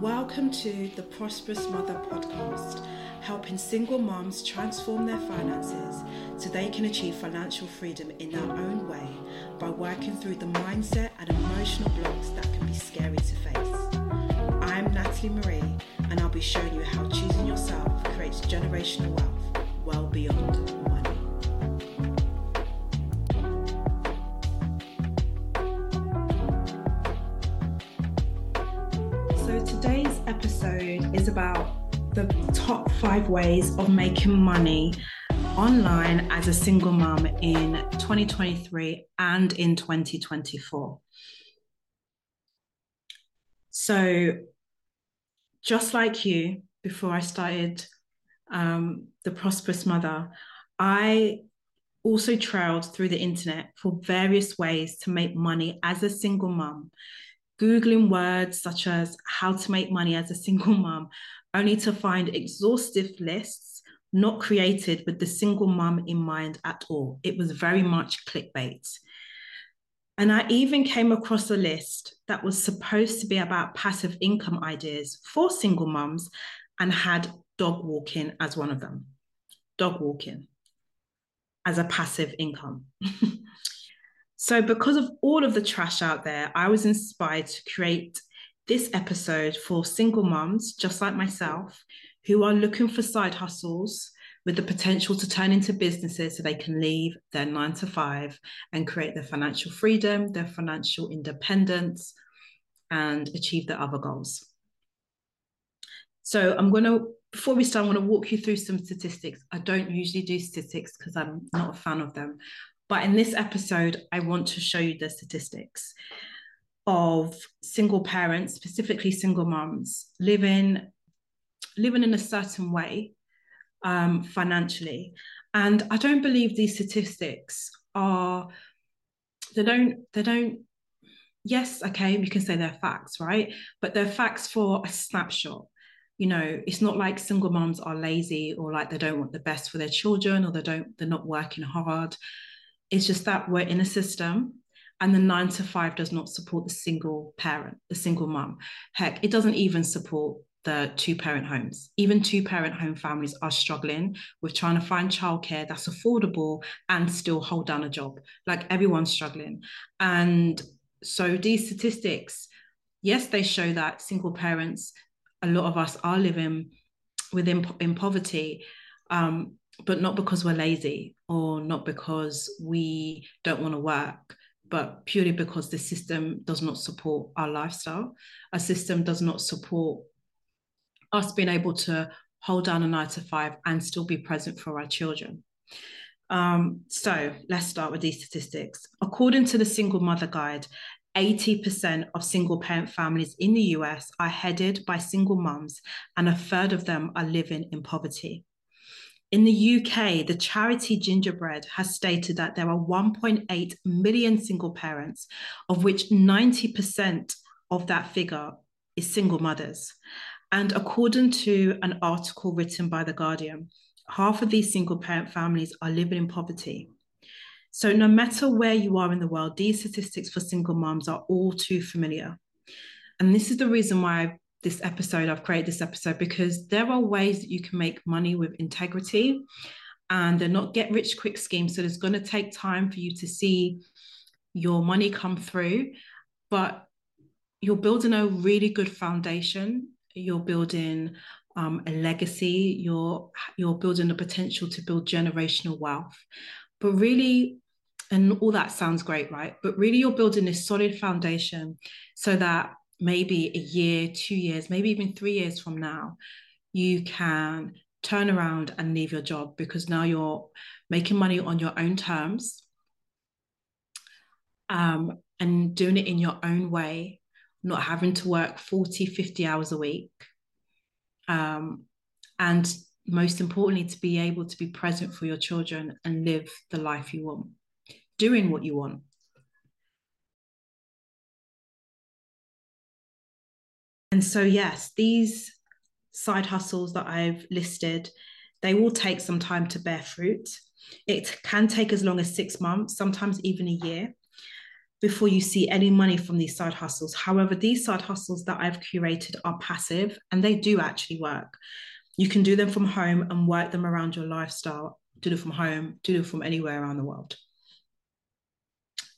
Welcome to the Prosperous Mother podcast, helping single moms transform their finances so they can achieve financial freedom in their own way by working through the mindset and emotional blocks that can be scary to face. I'm Natalie Marie, and I'll be showing you how choosing yourself creates generational wealth well beyond five ways of making money online as a single mom in 2023 and in 2024. So, just like you, before I started um, The Prosperous Mother, I also trailed through the internet for various ways to make money as a single mom, Googling words such as how to make money as a single mom, only to find exhaustive lists not created with the single mom in mind at all. It was very much clickbait. And I even came across a list that was supposed to be about passive income ideas for single moms and had dog walking as one of them. Dog walking as a passive income. so, because of all of the trash out there, I was inspired to create this episode for single moms, just like myself, who are looking for side hustles with the potential to turn into businesses so they can leave their nine to five and create their financial freedom, their financial independence, and achieve their other goals. So I'm going to, before we start, I'm going to walk you through some statistics. I don't usually do statistics because I'm not a fan of them. But in this episode, I want to show you the statistics of single parents, specifically single moms, living living in a certain way um, financially. And I don't believe these statistics are they don't they don't yes okay we can say they're facts right? But they're facts for a snapshot. You know it's not like single moms are lazy or like they don't want the best for their children or they don't they're not working hard. It's just that we're in a system and the nine to five does not support the single parent the single mom heck it doesn't even support the two parent homes. Even two parent home families are struggling with trying to find childcare that's affordable and still hold down a job. Like everyone's struggling. And so these statistics, yes, they show that single parents, a lot of us are living within in poverty. Um, but not because we're lazy or not because we don't want to work, but purely because the system does not support our lifestyle. A system does not support us being able to hold down a nine to five and still be present for our children. Um, so let's start with these statistics. According to the Single Mother Guide, 80% of single parent families in the US are headed by single moms, and a third of them are living in poverty. In the UK, the charity Gingerbread has stated that there are 1.8 million single parents, of which 90% of that figure is single mothers. And according to an article written by The Guardian, half of these single parent families are living in poverty. So, no matter where you are in the world, these statistics for single moms are all too familiar. And this is the reason why this episode, I've created this episode, because there are ways that you can make money with integrity and they're not get rich quick schemes. So, it's going to take time for you to see your money come through, but you're building a really good foundation you're building um, a legacy, you're you're building the potential to build generational wealth. But really, and all that sounds great, right? But really, you're building this solid foundation so that maybe a year, two years, maybe even three years from now, you can turn around and leave your job because now you're making money on your own terms um, and doing it in your own way not having to work 40, 50 hours a week. Um, and most importantly, to be able to be present for your children and live the life you want, doing what you want. And so, yes, these side hustles that I've listed, they will take some time to bear fruit. It can take as long as six months, sometimes even a year. before you see any money from these side hustles. However, these side hustles that I've curated are passive and they do actually work. You can do them from home and work them around your lifestyle. Do them from home, do them from anywhere around the world.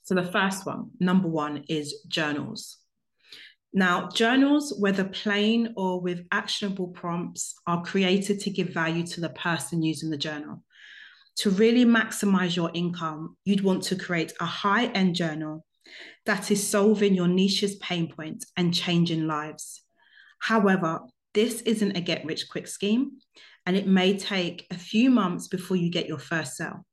So, the first one, number one, is journals. Now, journals, whether plain or with actionable prompts, are created to give value to the person using the journal. To really maximize your income, you'd want to create a high end journal that is solving your niche's pain points and changing lives. However, this isn't a get rich quick scheme, and it may take a few months before you get your first sale.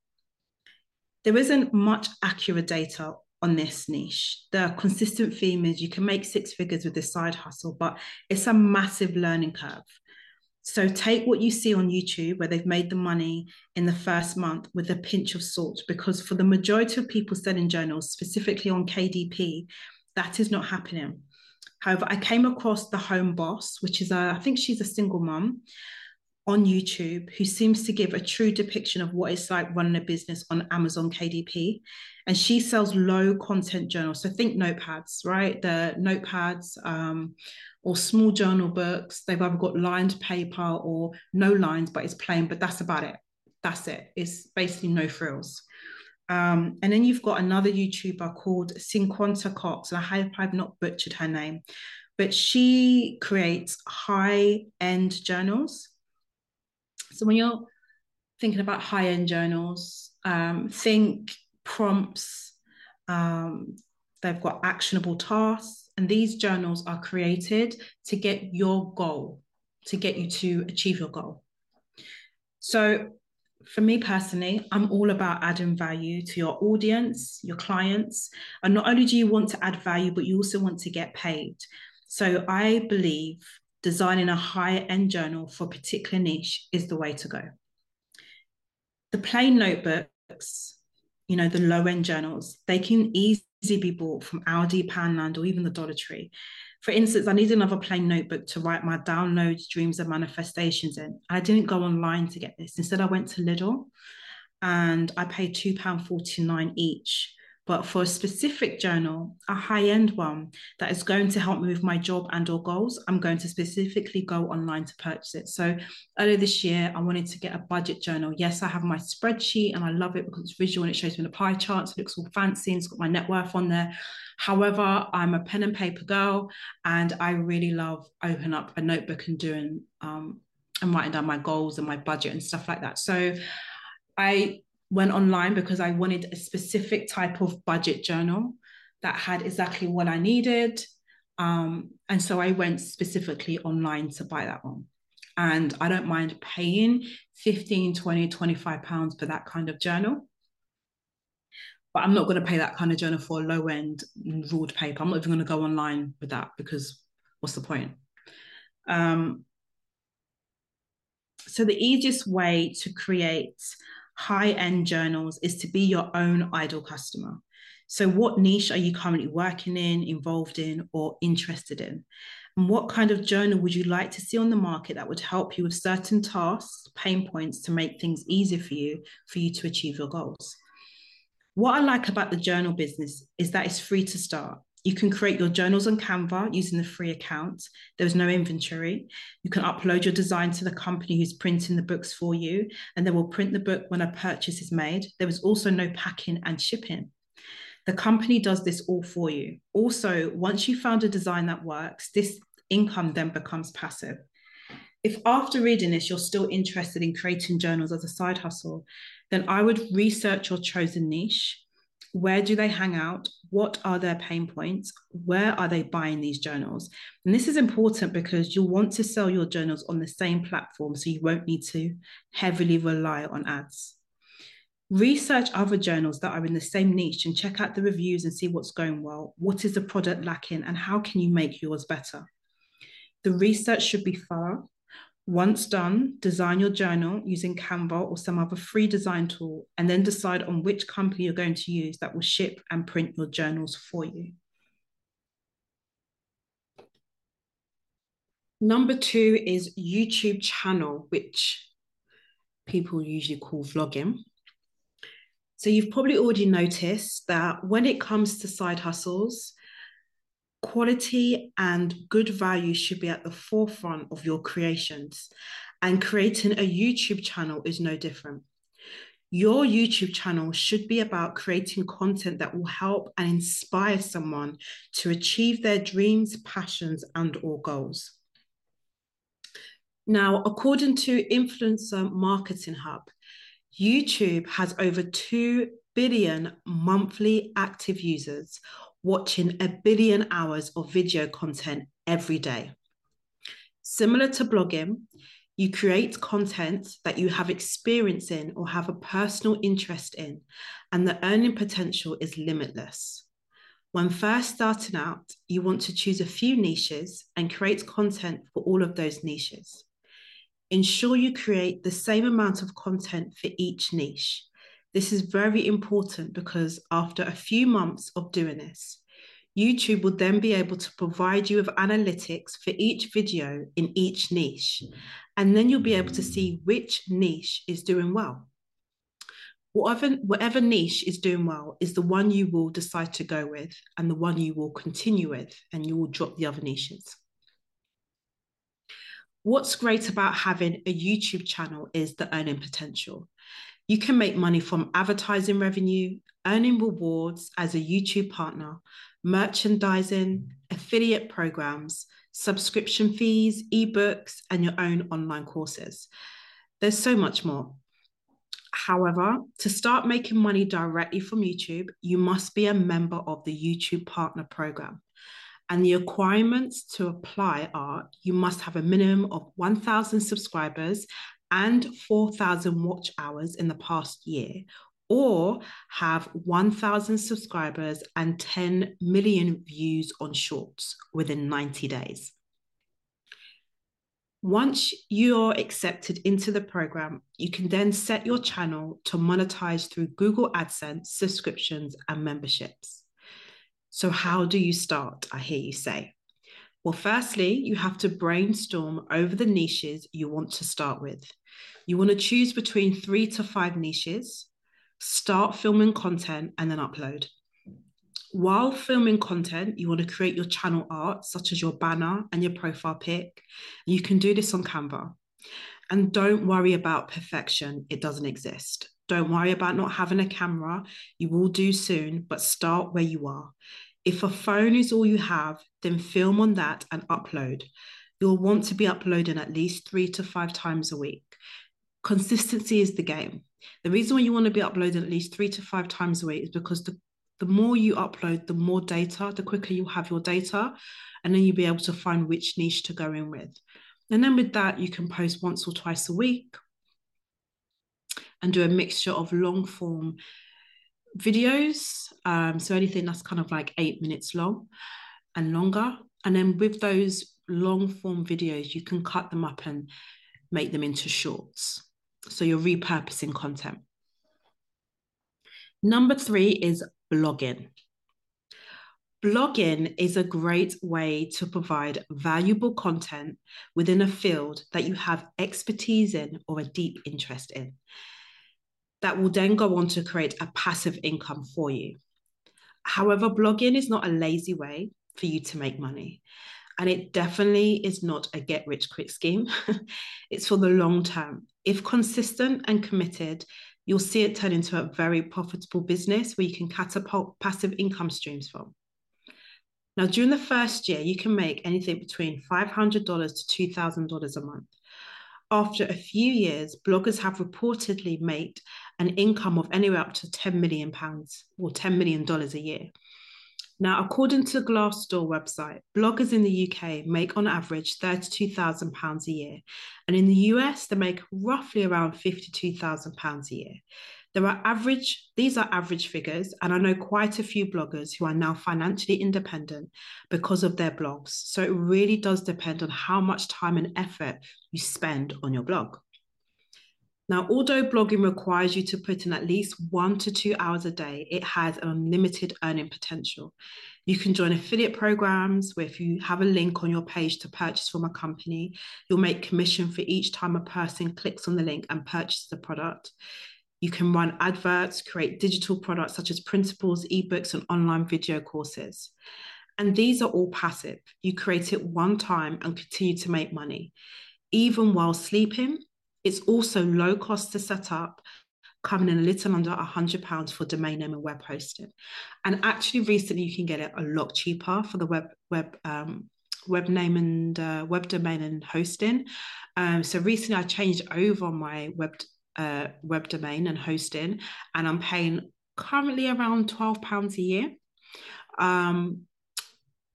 There isn't much accurate data on this niche. The consistent theme is you can make six figures with this side hustle, but it's a massive learning curve. So take what you see on YouTube where they've made the money in the first month with a pinch of salt, because for the majority of people selling journals, specifically on KDP, that is not happening. However, I came across the home boss, which is a, I think she's a single mom on YouTube who seems to give a true depiction of what it's like running a business on Amazon KDP. And she sells low content journals. So think notepads, right? The notepads um, or small journal books. They've either got lined paper or no lines, but it's plain, but that's about it. That's it. It's basically no frills. Um, and then you've got another YouTuber called Cinquanta Cox, and I hope I've not butchered her name, but she creates high end journals. So when you're thinking about high end journals, um, think prompts, um, they've got actionable tasks, and these journals are created to get your goal, to get you to achieve your goal. So for me personally, I'm all about adding value to your audience, your clients. And not only do you want to add value, but you also want to get paid. So I believe designing a higher end journal for a particular niche is the way to go. The plain notebooks, you know, the low end journals, they can easily be bought from Aldi, Poundland, or even the Dollar Tree. For instance, I need another plain notebook to write my downloads, dreams, and manifestations in. I didn't go online to get this. Instead, I went to Lidl and I paid £2.49 each. But for a specific journal, a high-end one that is going to help me with my job and or goals, I'm going to specifically go online to purchase it. So earlier this year, I wanted to get a budget journal. Yes, I have my spreadsheet and I love it because it's visual and it shows me the pie charts. It looks all fancy and it's got my net worth on there. However, I'm a pen and paper girl, and I really love opening up a notebook and doing um, and writing down my goals and my budget and stuff like that. So I went online because I wanted a specific type of budget journal that had exactly what I needed. Um, and so I went specifically online to buy that one. And I don't mind paying 15, 20, 25 pounds for that kind of journal but I'm not going to pay that kind of journal for a low end ruled paper. I'm not even going to go online with that because what's the point? Um, so the easiest way to create high end journals is to be your own ideal customer. So, what niche are you currently working in, involved in, or interested in? And what kind of journal would you like to see on the market that would help you with certain tasks, pain points to make things easier for you, for you to achieve your goals? What I like about the journal business is that it's free to start. You can create your journals on Canva using the free account. There's no inventory. You can upload your design to the company who's printing the books for you, and they will print the book when a purchase is made. There is also no packing and shipping. The company does this all for you. Also, once you found a design that works, this income then becomes passive. If after reading this, you're still interested in creating journals as a side hustle, then I would research your chosen niche. Where do they hang out? What are their pain points? Where are they buying these journals? And this is important because you'll want to sell your journals on the same platform, so you won't need to heavily rely on ads. Research other journals that are in the same niche and check out the reviews and see what's going well. What is the product lacking, and how can you make yours better? The research should be thorough once done, design your journal using Canva or some other free design tool, and then decide on which company you're going to use that will ship and print your journals for you. Number two is YouTube channel, which people usually call vlogging. So you've probably already noticed that when it comes to side hustles, quality and good value should be at the forefront of your creations. And creating a YouTube channel is no different. Your YouTube channel should be about creating content that will help and inspire someone to achieve their dreams, passions, and or goals. Now, according to Influencer Marketing Hub, YouTube has over 2 billion monthly active users watching a billion hours of video content every day. Similar to blogging, you create content that you have experience in or have a personal interest in, and the earning potential is limitless. When first starting out, you want to choose a few niches and create content for all of those niches. Ensure you create the same amount of content for each niche. This is very important because after a few months of doing this, YouTube will then be able to provide you with analytics for each video in each niche. And then you'll be able to see which niche is doing well. Whatever, whatever niche is doing well is the one you will decide to go with and the one you will continue with, and you will drop the other niches. What's great about having a YouTube channel is the earning potential. You can make money from advertising revenue, earning rewards as a YouTube partner, merchandising, affiliate programs, subscription fees, ebooks, and your own online courses. There's so much more. However, to start making money directly from YouTube, you must be a member of the YouTube Partner Program. And the requirements to apply are you must have a minimum of 1,000 subscribers and 4,000 watch hours in the past year, or have 1,000 subscribers and 10 million views on shorts within 90 days. Once you're accepted into the program, you can then set your channel to monetize through Google AdSense subscriptions and memberships. So, how do you start? I hear you say. Well, firstly, you have to brainstorm over the niches you want to start with. You want to choose between three to five niches start filming content and then upload. While filming content, you want to create your channel art, such as your banner and your profile pic. You can do this on Canva. And don't worry about perfection, it doesn't exist. Don't worry about not having a camera, you will do soon, but start where you are. If a phone is all you have, then film on that and upload. You'll want to be uploading at least three to five times a week. Consistency is the game. The reason why you want to be uploading at least three to five times a week is because the, the more you upload, the more data, the quicker you'll have your data, and then you'll be able to find which niche to go in with. And then with that, you can post once or twice a week and do a mixture of long form videos. Um, so anything that's kind of like eight minutes long and longer. And then with those long form videos, you can cut them up and make them into shorts. So you're repurposing content. Number three is blogging. Blogging is a great way to provide valuable content within a field that you have expertise in or a deep interest in. That will then go on to create a passive income for you. However, blogging is not a lazy way for you to make money. And it definitely is not a get rich quick scheme. it's for the long term. If consistent and committed, you'll see it turn into a very profitable business where you can catapult passive income streams from. Now, during the first year, you can make anything between $500 to $2,000 a month. After a few years, bloggers have reportedly made an income of anywhere up to 10 million pounds or 10 million dollars a year. Now, according to the Glassdoor website, bloggers in the UK make on average £32,000 a year. And in the US, they make roughly around £52,000 a year. There are average, these are average figures, and I know quite a few bloggers who are now financially independent because of their blogs. So it really does depend on how much time and effort you spend on your blog. Now, although blogging requires you to put in at least one to two hours a day, it has unlimited earning potential. You can join affiliate programs where if you have a link on your page to purchase from a company, you'll make commission for each time a person clicks on the link and purchases the product. You can run adverts, create digital products such as printables, ebooks, and online video courses. And these are all passive. You create it one time and continue to make money. Even while sleeping, it's also low cost to set up, coming in a little under a hundred pounds for domain name and web hosting. And actually, recently you can get it a lot cheaper for the web web um, web name and uh, web domain and hosting. Um, so recently I changed over my web uh, web domain and hosting, and I'm paying currently around twelve pounds a year. Um,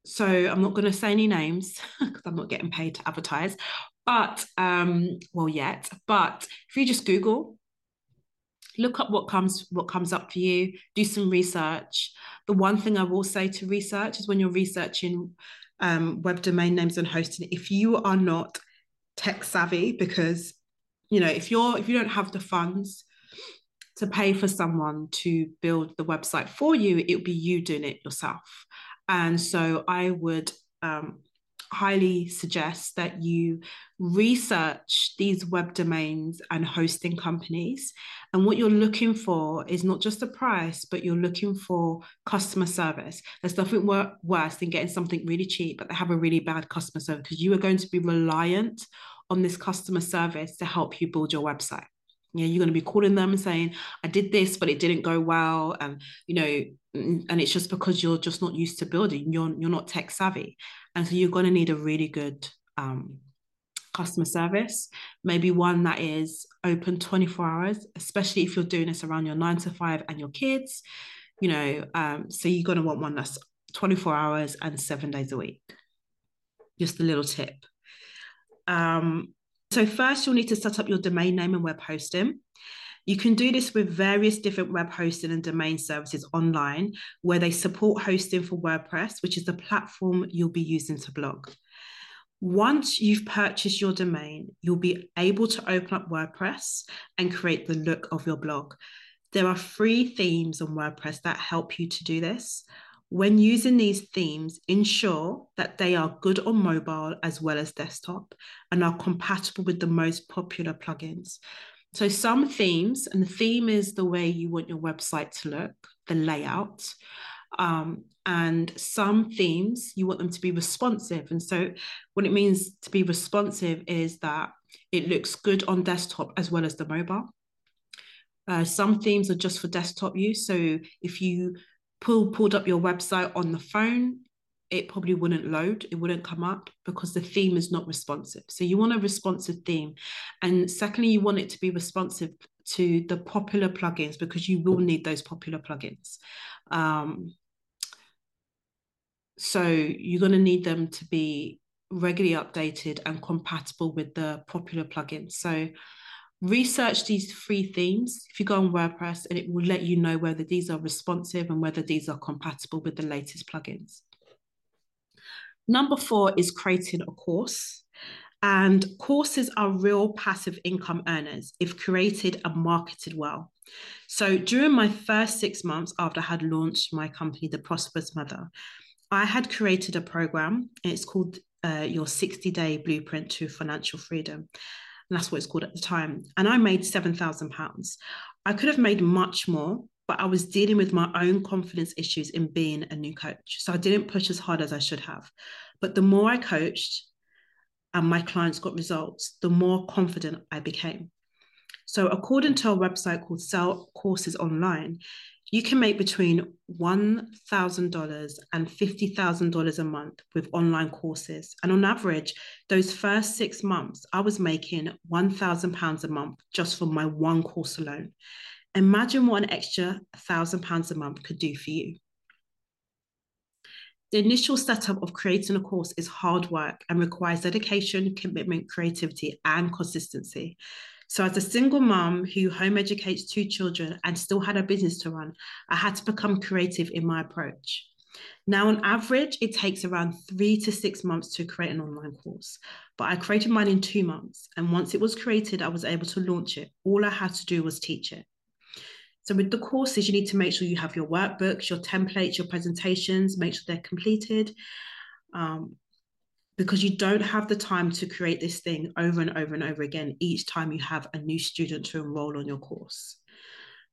so I'm not going to say any names because I'm not getting paid to advertise. But um, well, yet. But if you just Google, look up what comes what comes up for you, do some research. The one thing I will say to research is when you're researching um, web domain names and hosting, if you are not tech savvy, because you know if you're if you don't have the funds to pay for someone to build the website for you, it would be you doing it yourself. And so I would um, highly suggest that you research these web domains and hosting companies. And what you're looking for is not just the price, but you're looking for customer service. There's nothing worse than getting something really cheap, but they have a really bad customer service because you are going to be reliant on this customer service to help you build your website. Know, you're going to be calling them and saying, I did this, but it didn't go well. And, you know, and it's just because you're just not used to building, you're, you're not tech savvy. And so you're going to need a really good um, customer service, maybe one that is open 24 hours, especially if you're doing this around your nine to five and your kids, you know, um, so you're going to want one that's 24 hours and seven days a week. Just a little tip. Um, so first, you'll need to set up your domain name and web hosting. You can do this with various different web hosting and domain services online where they support hosting for WordPress, which is the platform you'll be using to blog. Once you've purchased your domain, you'll be able to open up WordPress and create the look of your blog. There are free themes on WordPress that help you to do this. When using these themes, ensure that they are good on mobile as well as desktop and are compatible with the most popular plugins. So, some themes, and the theme is the way you want your website to look, the layout. Um, and some themes, you want them to be responsive. And so, what it means to be responsive is that it looks good on desktop as well as the mobile. Uh, some themes are just for desktop use. So, if you pull, pulled up your website on the phone, it probably wouldn't load, it wouldn't come up because the theme is not responsive. So you want a responsive theme. And secondly, you want it to be responsive to the popular plugins because you will need those popular plugins. Um, so you're going to need them to be regularly updated and compatible with the popular plugins. So research these three themes if you go on WordPress and it will let you know whether these are responsive and whether these are compatible with the latest plugins. Number four is creating a course. And courses are real passive income earners if created and marketed well. So during my first six months after I had launched my company, The Prosperous Mother, I had created a program. It's called uh, Your 60 Day Blueprint to Financial Freedom and that's what it's called at the time. And I made £7,000. I could have made much more, but I was dealing with my own confidence issues in being a new coach. So I didn't push as hard as I should have. But the more I coached and my clients got results, the more confident I became. So, according to a website called Sell Courses Online, you can make between $1,000 and $50,000 a month with online courses. And on average, those first six months, I was making £1,000 a month just for my one course alone. Imagine what an extra £1,000 a month could do for you. The initial setup of creating a course is hard work and requires dedication, commitment, creativity, and consistency. So, as a single mom who home educates two children and still had a business to run, I had to become creative in my approach. Now, on average, it takes around three to six months to create an online course, but I created mine in two months. And once it was created, I was able to launch it. All I had to do was teach it. So, with the courses, you need to make sure you have your workbooks, your templates, your presentations, make sure they're completed. Um, because you don't have the time to create this thing over and over and over again each time you have a new student to enroll on your course.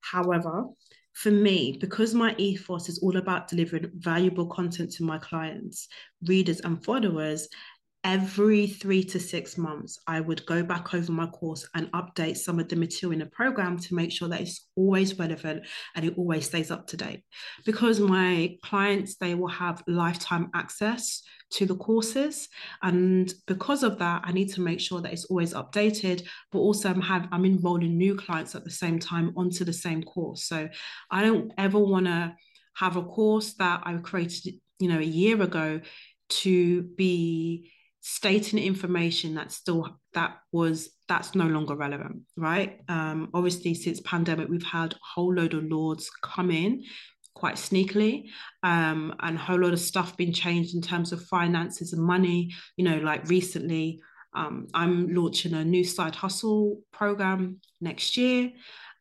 However, for me, because my ethos is all about delivering valuable content to my clients, readers, and followers, every three to six months, I would go back over my course and update some of the material in the program to make sure that it's always relevant and it always stays up to date. Because my clients, they will have lifetime access to the courses. And because of that, I need to make sure that it's always updated, but also I'm have I'm enrolling new clients at the same time onto the same course. So I don't ever want to have a course that I created, you know, a year ago to be stating information that still that was that's no longer relevant right? Um obviously since pandemic we've had a whole load of laws come in quite sneakily um and a whole lot of stuff been changed in terms of finances and money. You know like recently um i'm launching a new side hustle program next year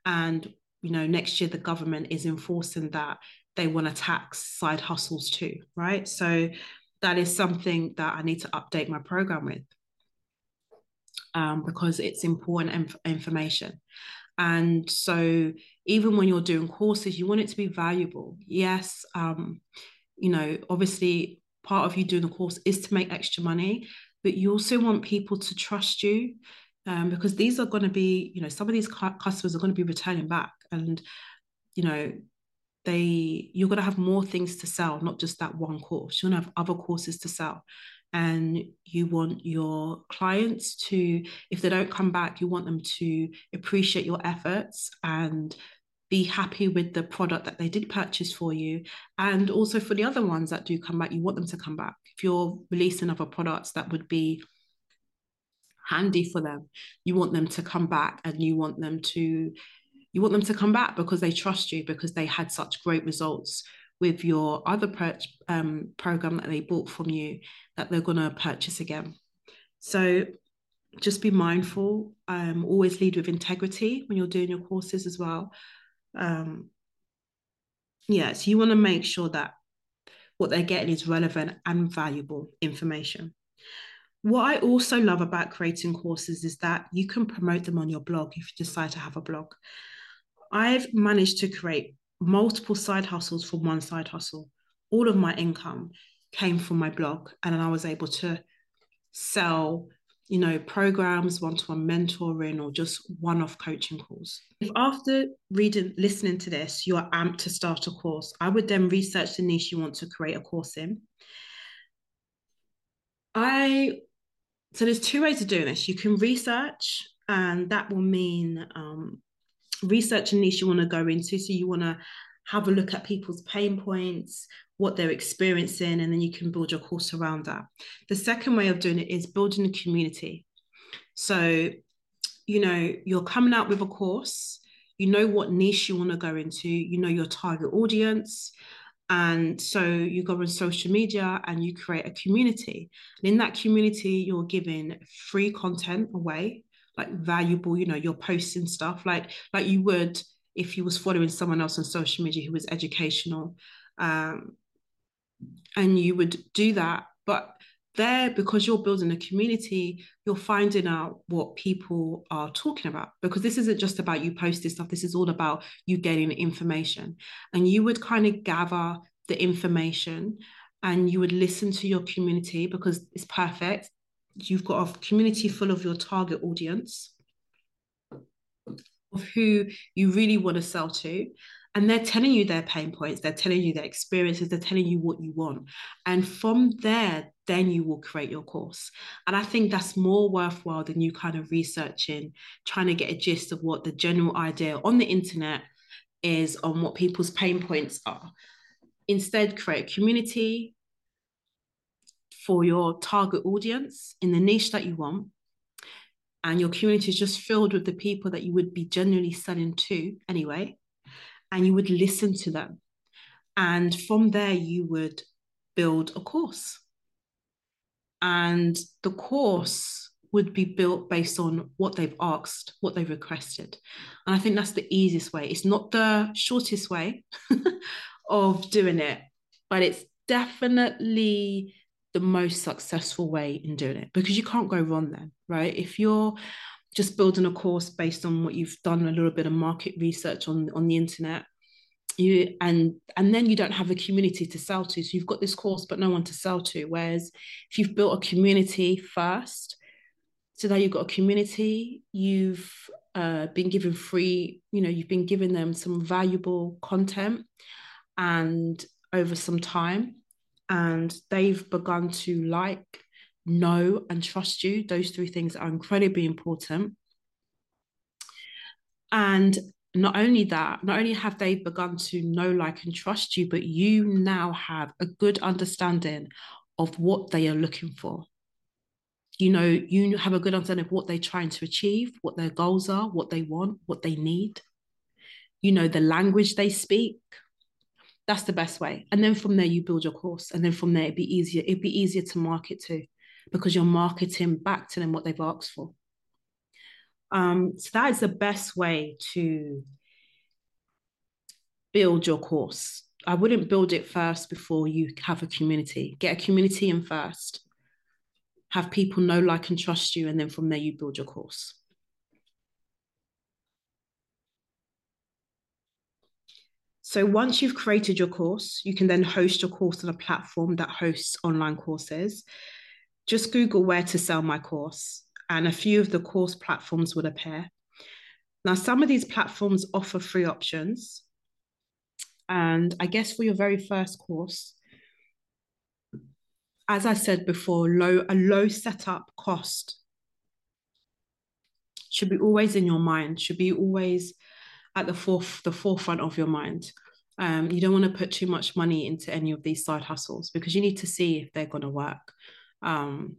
and you know next year the government is enforcing that they want to tax side hustles too right? So that is something that I need to update my program with um, because it's important inf- information. And so, even when you're doing courses, you want it to be valuable. Yes, um, you know, obviously, part of you doing the course is to make extra money, but you also want people to trust you um, because these are going to be, you know, some of these customers are going to be returning back. And, you know, they you're going to have more things to sell not just that one course. You're going to have other courses to sell. And you want your clients to if they don't come back you want them to appreciate your efforts and be happy with the product that they did purchase for you. And also for the other ones that do come back you want them to come back. If you're releasing other products that would be handy for them you want them to come back and you want them to you want them to come back because they trust you because they had such great results with your other um, program that they bought from you that they're going to purchase again. So just be mindful. Um, always lead with integrity when you're doing your courses as well. Um, yeah, so you want to make sure that what they're getting is relevant and valuable information. What I also love about creating courses is that you can promote them on your blog if you decide to have a blog. I've managed to create multiple side hustles from one side hustle. All of my income came from my blog, and I was able to sell, you know, programs, one-to-one mentoring, or just one-off coaching calls. If after reading, listening to this, you are amped to start a course, I would then research the niche you want to create a course in. I so there's two ways of doing this. You can research, and that will mean um, research a niche you want to go into. So you want to have a look at people's pain points, what they're experiencing, and then you can build your course around that. The second way of doing it is building a community. So, you know, you're coming out with a course, you know what niche you want to go into, you know your target audience. And so you go on social media and you create a community. And in that community, you're giving free content away like valuable you know you're posting stuff. Like like you would if you was following someone else on social media who was educational um, and you would do that. But there because you're building a community you're finding out what people are talking about. Because this isn't just about you posting stuff. This is all about you getting information. And you would kind of gather the information and you would listen to your community because it's perfect you've got a community full of your target audience of who you really want to sell to and they're telling you their pain points they're telling you their experiences they're telling you what you want. And from there then you will create your course. And i think that's more worthwhile than you kind of researching trying to get a gist of what the general idea on the internet is on what people's pain points are. Instead create a community for your target audience in the niche that you want. And your community is just filled with the people that you would be genuinely selling to anyway. And you would listen to them. And from there, you would build a course. And the course would be built based on what they've asked, what they've requested. And I think that's the easiest way. It's not the shortest way of doing it, but it's definitely the most successful way in doing it because you can't go wrong then, right? If you're just building a course based on what you've done a little bit of market research on on the internet you and and then you don't have a community to sell to so you've got this course but no one to sell to whereas if you've built a community first so now you've got a community you've uh, been given free you know you've been giving them some valuable content and over some time and they've begun to like know and trust you those three things are incredibly important and not only that, not only have they begun to know, like, and trust you, but you now have a good understanding of what they are looking for. You know, you have a good understanding of what they're trying to achieve, what their goals are, what they want, what they need. You know, the language they speak. That's the best way. And then from there, you build your course. And then from there, it'd be easier. It'd be easier to market to because you're marketing back to them what they've asked for. Um, so that is the best way to build your course. I wouldn't build it first before you have a community. Get a community in first. Have people know, like, and trust you, and then from there you build your course. So once you've created your course, you can then host your course on a platform that hosts online courses. Just Google where to sell my course and a few of the course platforms will appear. Now, some of these platforms offer free options. And I guess for your very first course, as I said before, low a low setup cost should be always in your mind, should be always at the forth the forefront of your mind. Um, you don't want to put too much money into any of these side hustles because you need to see if they're going to work. Um,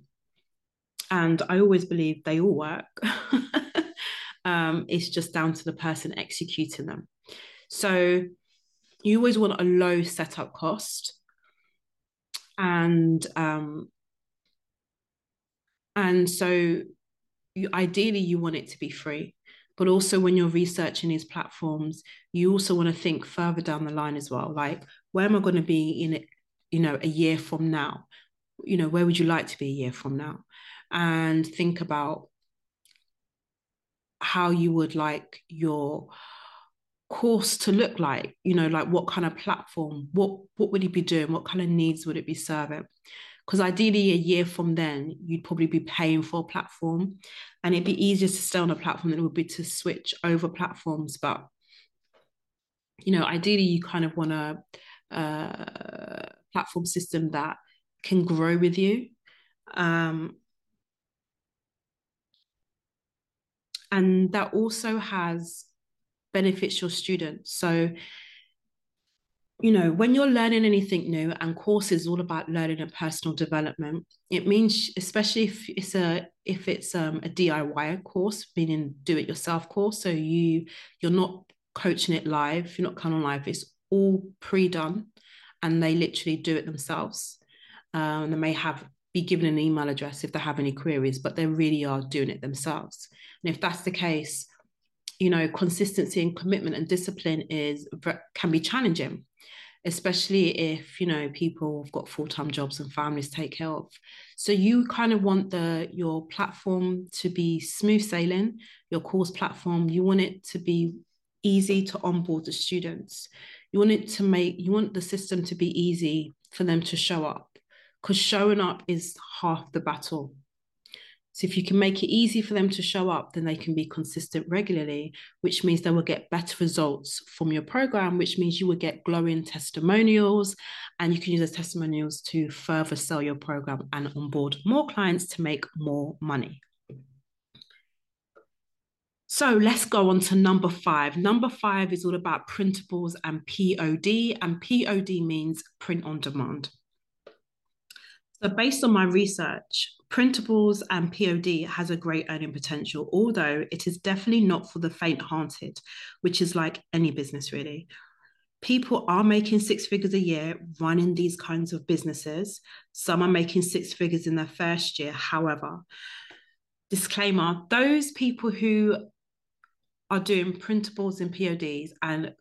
and I always believe they all work. um, it's just down to the person executing them. So you always want a low setup cost, and um, and so you, ideally you want it to be free. But also when you're researching these platforms, you also want to think further down the line as well. Like, where am I going to be in you know, a year from now? You know, where would you like to be a year from now? and think about how you would like your course to look like you know like what kind of platform what what would it be doing what kind of needs would it be serving because ideally a year from then you'd probably be paying for a platform and it'd be easier to stay on a platform than it would be to switch over platforms but you know ideally you kind of want a, a platform system that can grow with you um, and that also has benefits your students. So you know when you're learning anything new and course is all about learning and personal development it means especially if it's a if it's um, a diy course meaning do it yourself course so you you're not coaching it live you're not coming live it's all pre-done and they literally do it themselves. Um, they may have be given an email address if they have any queries but they really are doing it themselves. And if that's the case, you know, consistency and commitment and discipline is can be challenging, especially if you know people have got full time jobs and families take care of. So you kind of want the your platform to be smooth sailing, your course platform. You want it to be easy to onboard the students. You want it to make you want the system to be easy for them to show up because showing up is half the battle so if you can make it easy for them to show up, then they can be consistent regularly, which means they will get better results from your program, which means you will get glowing testimonials and you can use those testimonials to further sell your program and onboard more clients to make more money. So let's go on to number five. Number five is all about printables and POD, and POD means print on demand. So, based on my research, Printables and POD has a great earning potential, although it is definitely not for the faint hearted, which is like any business really. People are making six figures a year running these kinds of businesses. Some are making six figures in their first year. However, disclaimer those people who are doing printables and PODs and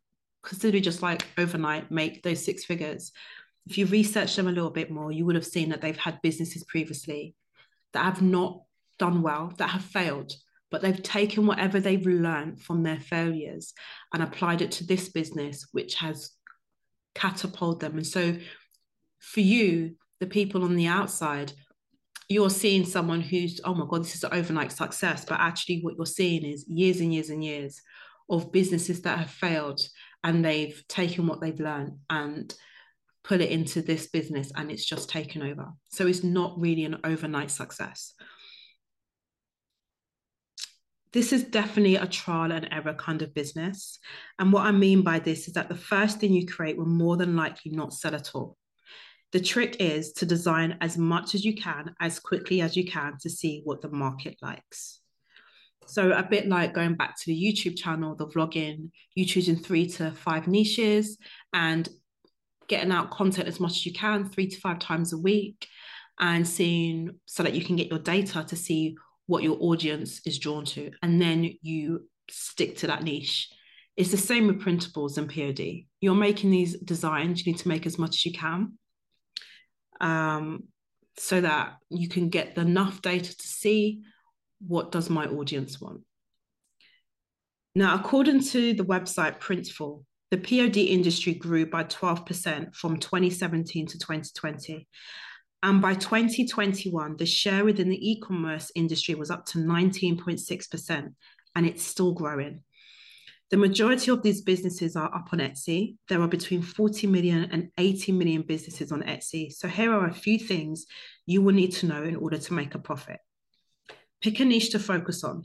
consider just like overnight make those six figures. If you research them a little bit more, you would have seen that they've had businesses previously that have not done well, that have failed. but they've taken whatever they've learned from their failures and applied it to this business, which has catapulted them. And so for you, the people on the outside, you're seeing someone who's, oh my God, this is an overnight success. But actually, what you're seeing is years and years and years of businesses that have failed and they've taken what they've learned and put it into this business and it's just taken over. So it's not really an overnight success. This is definitely a trial and error kind of business. And what I mean by this is that the first thing you create will more than likely not sell at all. The trick is to design as much as you can, as quickly as you can to see what the market likes. So, a bit like going back to the YouTube channel, the vlogging, you choosing three to five niches and getting out content as much as you can, three to five times a week, and seeing so that you can get your data to see what your audience is drawn to. And then you stick to that niche. It's the same with printables and POD. You're making these designs, you need to make as much as you can um, so that you can get enough data to see what does my audience want. Now, according to the website Printful, the POD industry grew by 12% from 2017 to 2020. And by 2021, the share within the e commerce industry was up to 19.6%, and it's still growing. The majority of these businesses are up on Etsy. There are between 40 million and 80 million businesses on Etsy. So here are a few things you will need to know in order to make a profit. Pick a niche to focus on.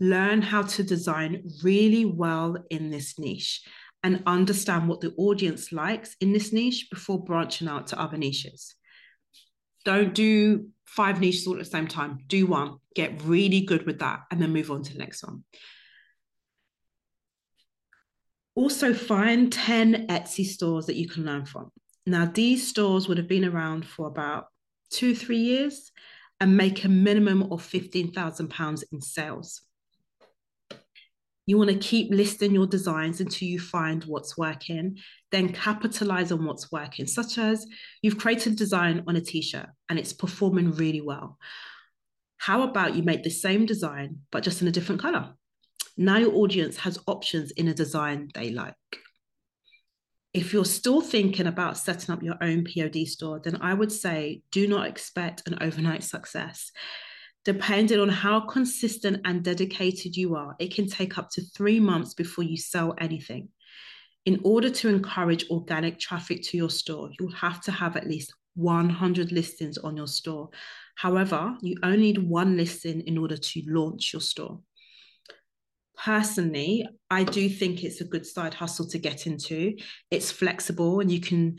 Learn how to design really well in this niche and understand what the audience likes in this niche before branching out to other niches. Don't do five niches all at the same time. Do one, get really good with that, and then move on to the next one. Also, find 10 Etsy stores that you can learn from. Now, these stores would have been around for about two, three years and make a minimum of £15,000 in sales. You want to keep listing your designs until you find what's working, then capitalize on what's working, such as you've created a design on a t shirt and it's performing really well. How about you make the same design, but just in a different color? Now your audience has options in a design they like. If you're still thinking about setting up your own POD store, then I would say do not expect an overnight success. Depending on how consistent and dedicated you are, it can take up to three months before you sell anything. In order to encourage organic traffic to your store, you'll have to have at least 100 listings on your store. However, you only need one listing in order to launch your store personally i do think it's a good side hustle to get into it's flexible and you can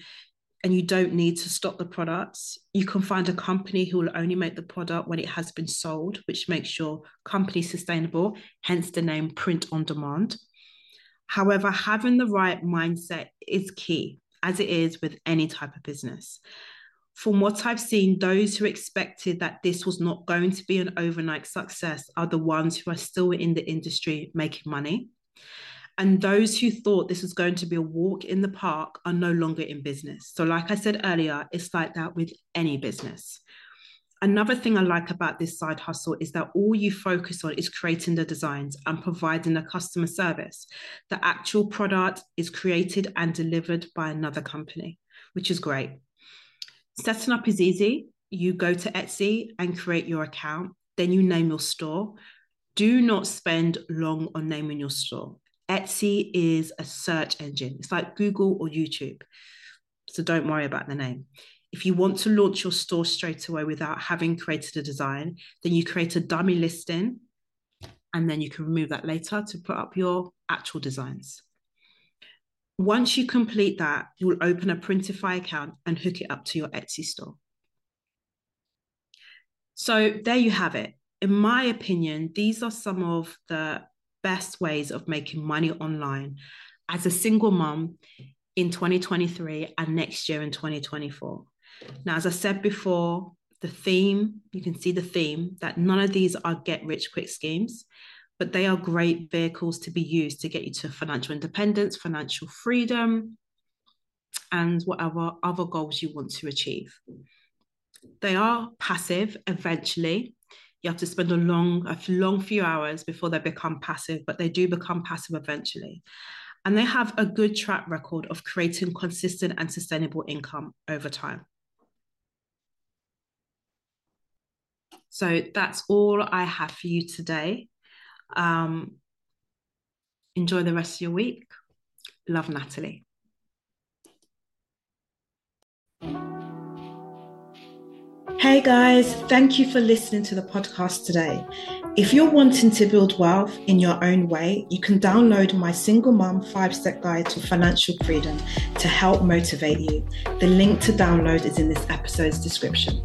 and you don't need to stock the products you can find a company who will only make the product when it has been sold which makes your company sustainable hence the name print on demand however having the right mindset is key as it is with any type of business from what I've seen, those who expected that this was not going to be an overnight success are the ones who are still in the industry making money. And those who thought this was going to be a walk in the park are no longer in business. So, like I said earlier, it's like that with any business. Another thing I like about this side hustle is that all you focus on is creating the designs and providing the customer service. The actual product is created and delivered by another company, which is great. Setting up is easy. You go to Etsy and create your account, then you name your store. Do not spend long on naming your store. Etsy is a search engine, it's like Google or YouTube. So don't worry about the name. If you want to launch your store straight away without having created a design, then you create a dummy listing and then you can remove that later to put up your actual designs. Once you complete that, you will open a Printify account and hook it up to your Etsy store. So there you have it. In my opinion, these are some of the best ways of making money online as a single mom in 2023 and next year in 2024. Now, as I said before, the theme, you can see the theme that none of these are get rich quick schemes but they are great vehicles to be used to get you to financial independence, financial freedom, and whatever other goals you want to achieve. They are passive eventually. You have to spend a long, a long few hours before they become passive, but they do become passive eventually. And they have a good track record of creating consistent and sustainable income over time. So that's all I have for you today. Um, enjoy the rest of your week. Love, Natalie. Hey guys, thank you for listening to the podcast today. If you're wanting to build wealth in your own way, you can download my single mom five step guide to financial freedom to help motivate you. The link to download is in this episode's description.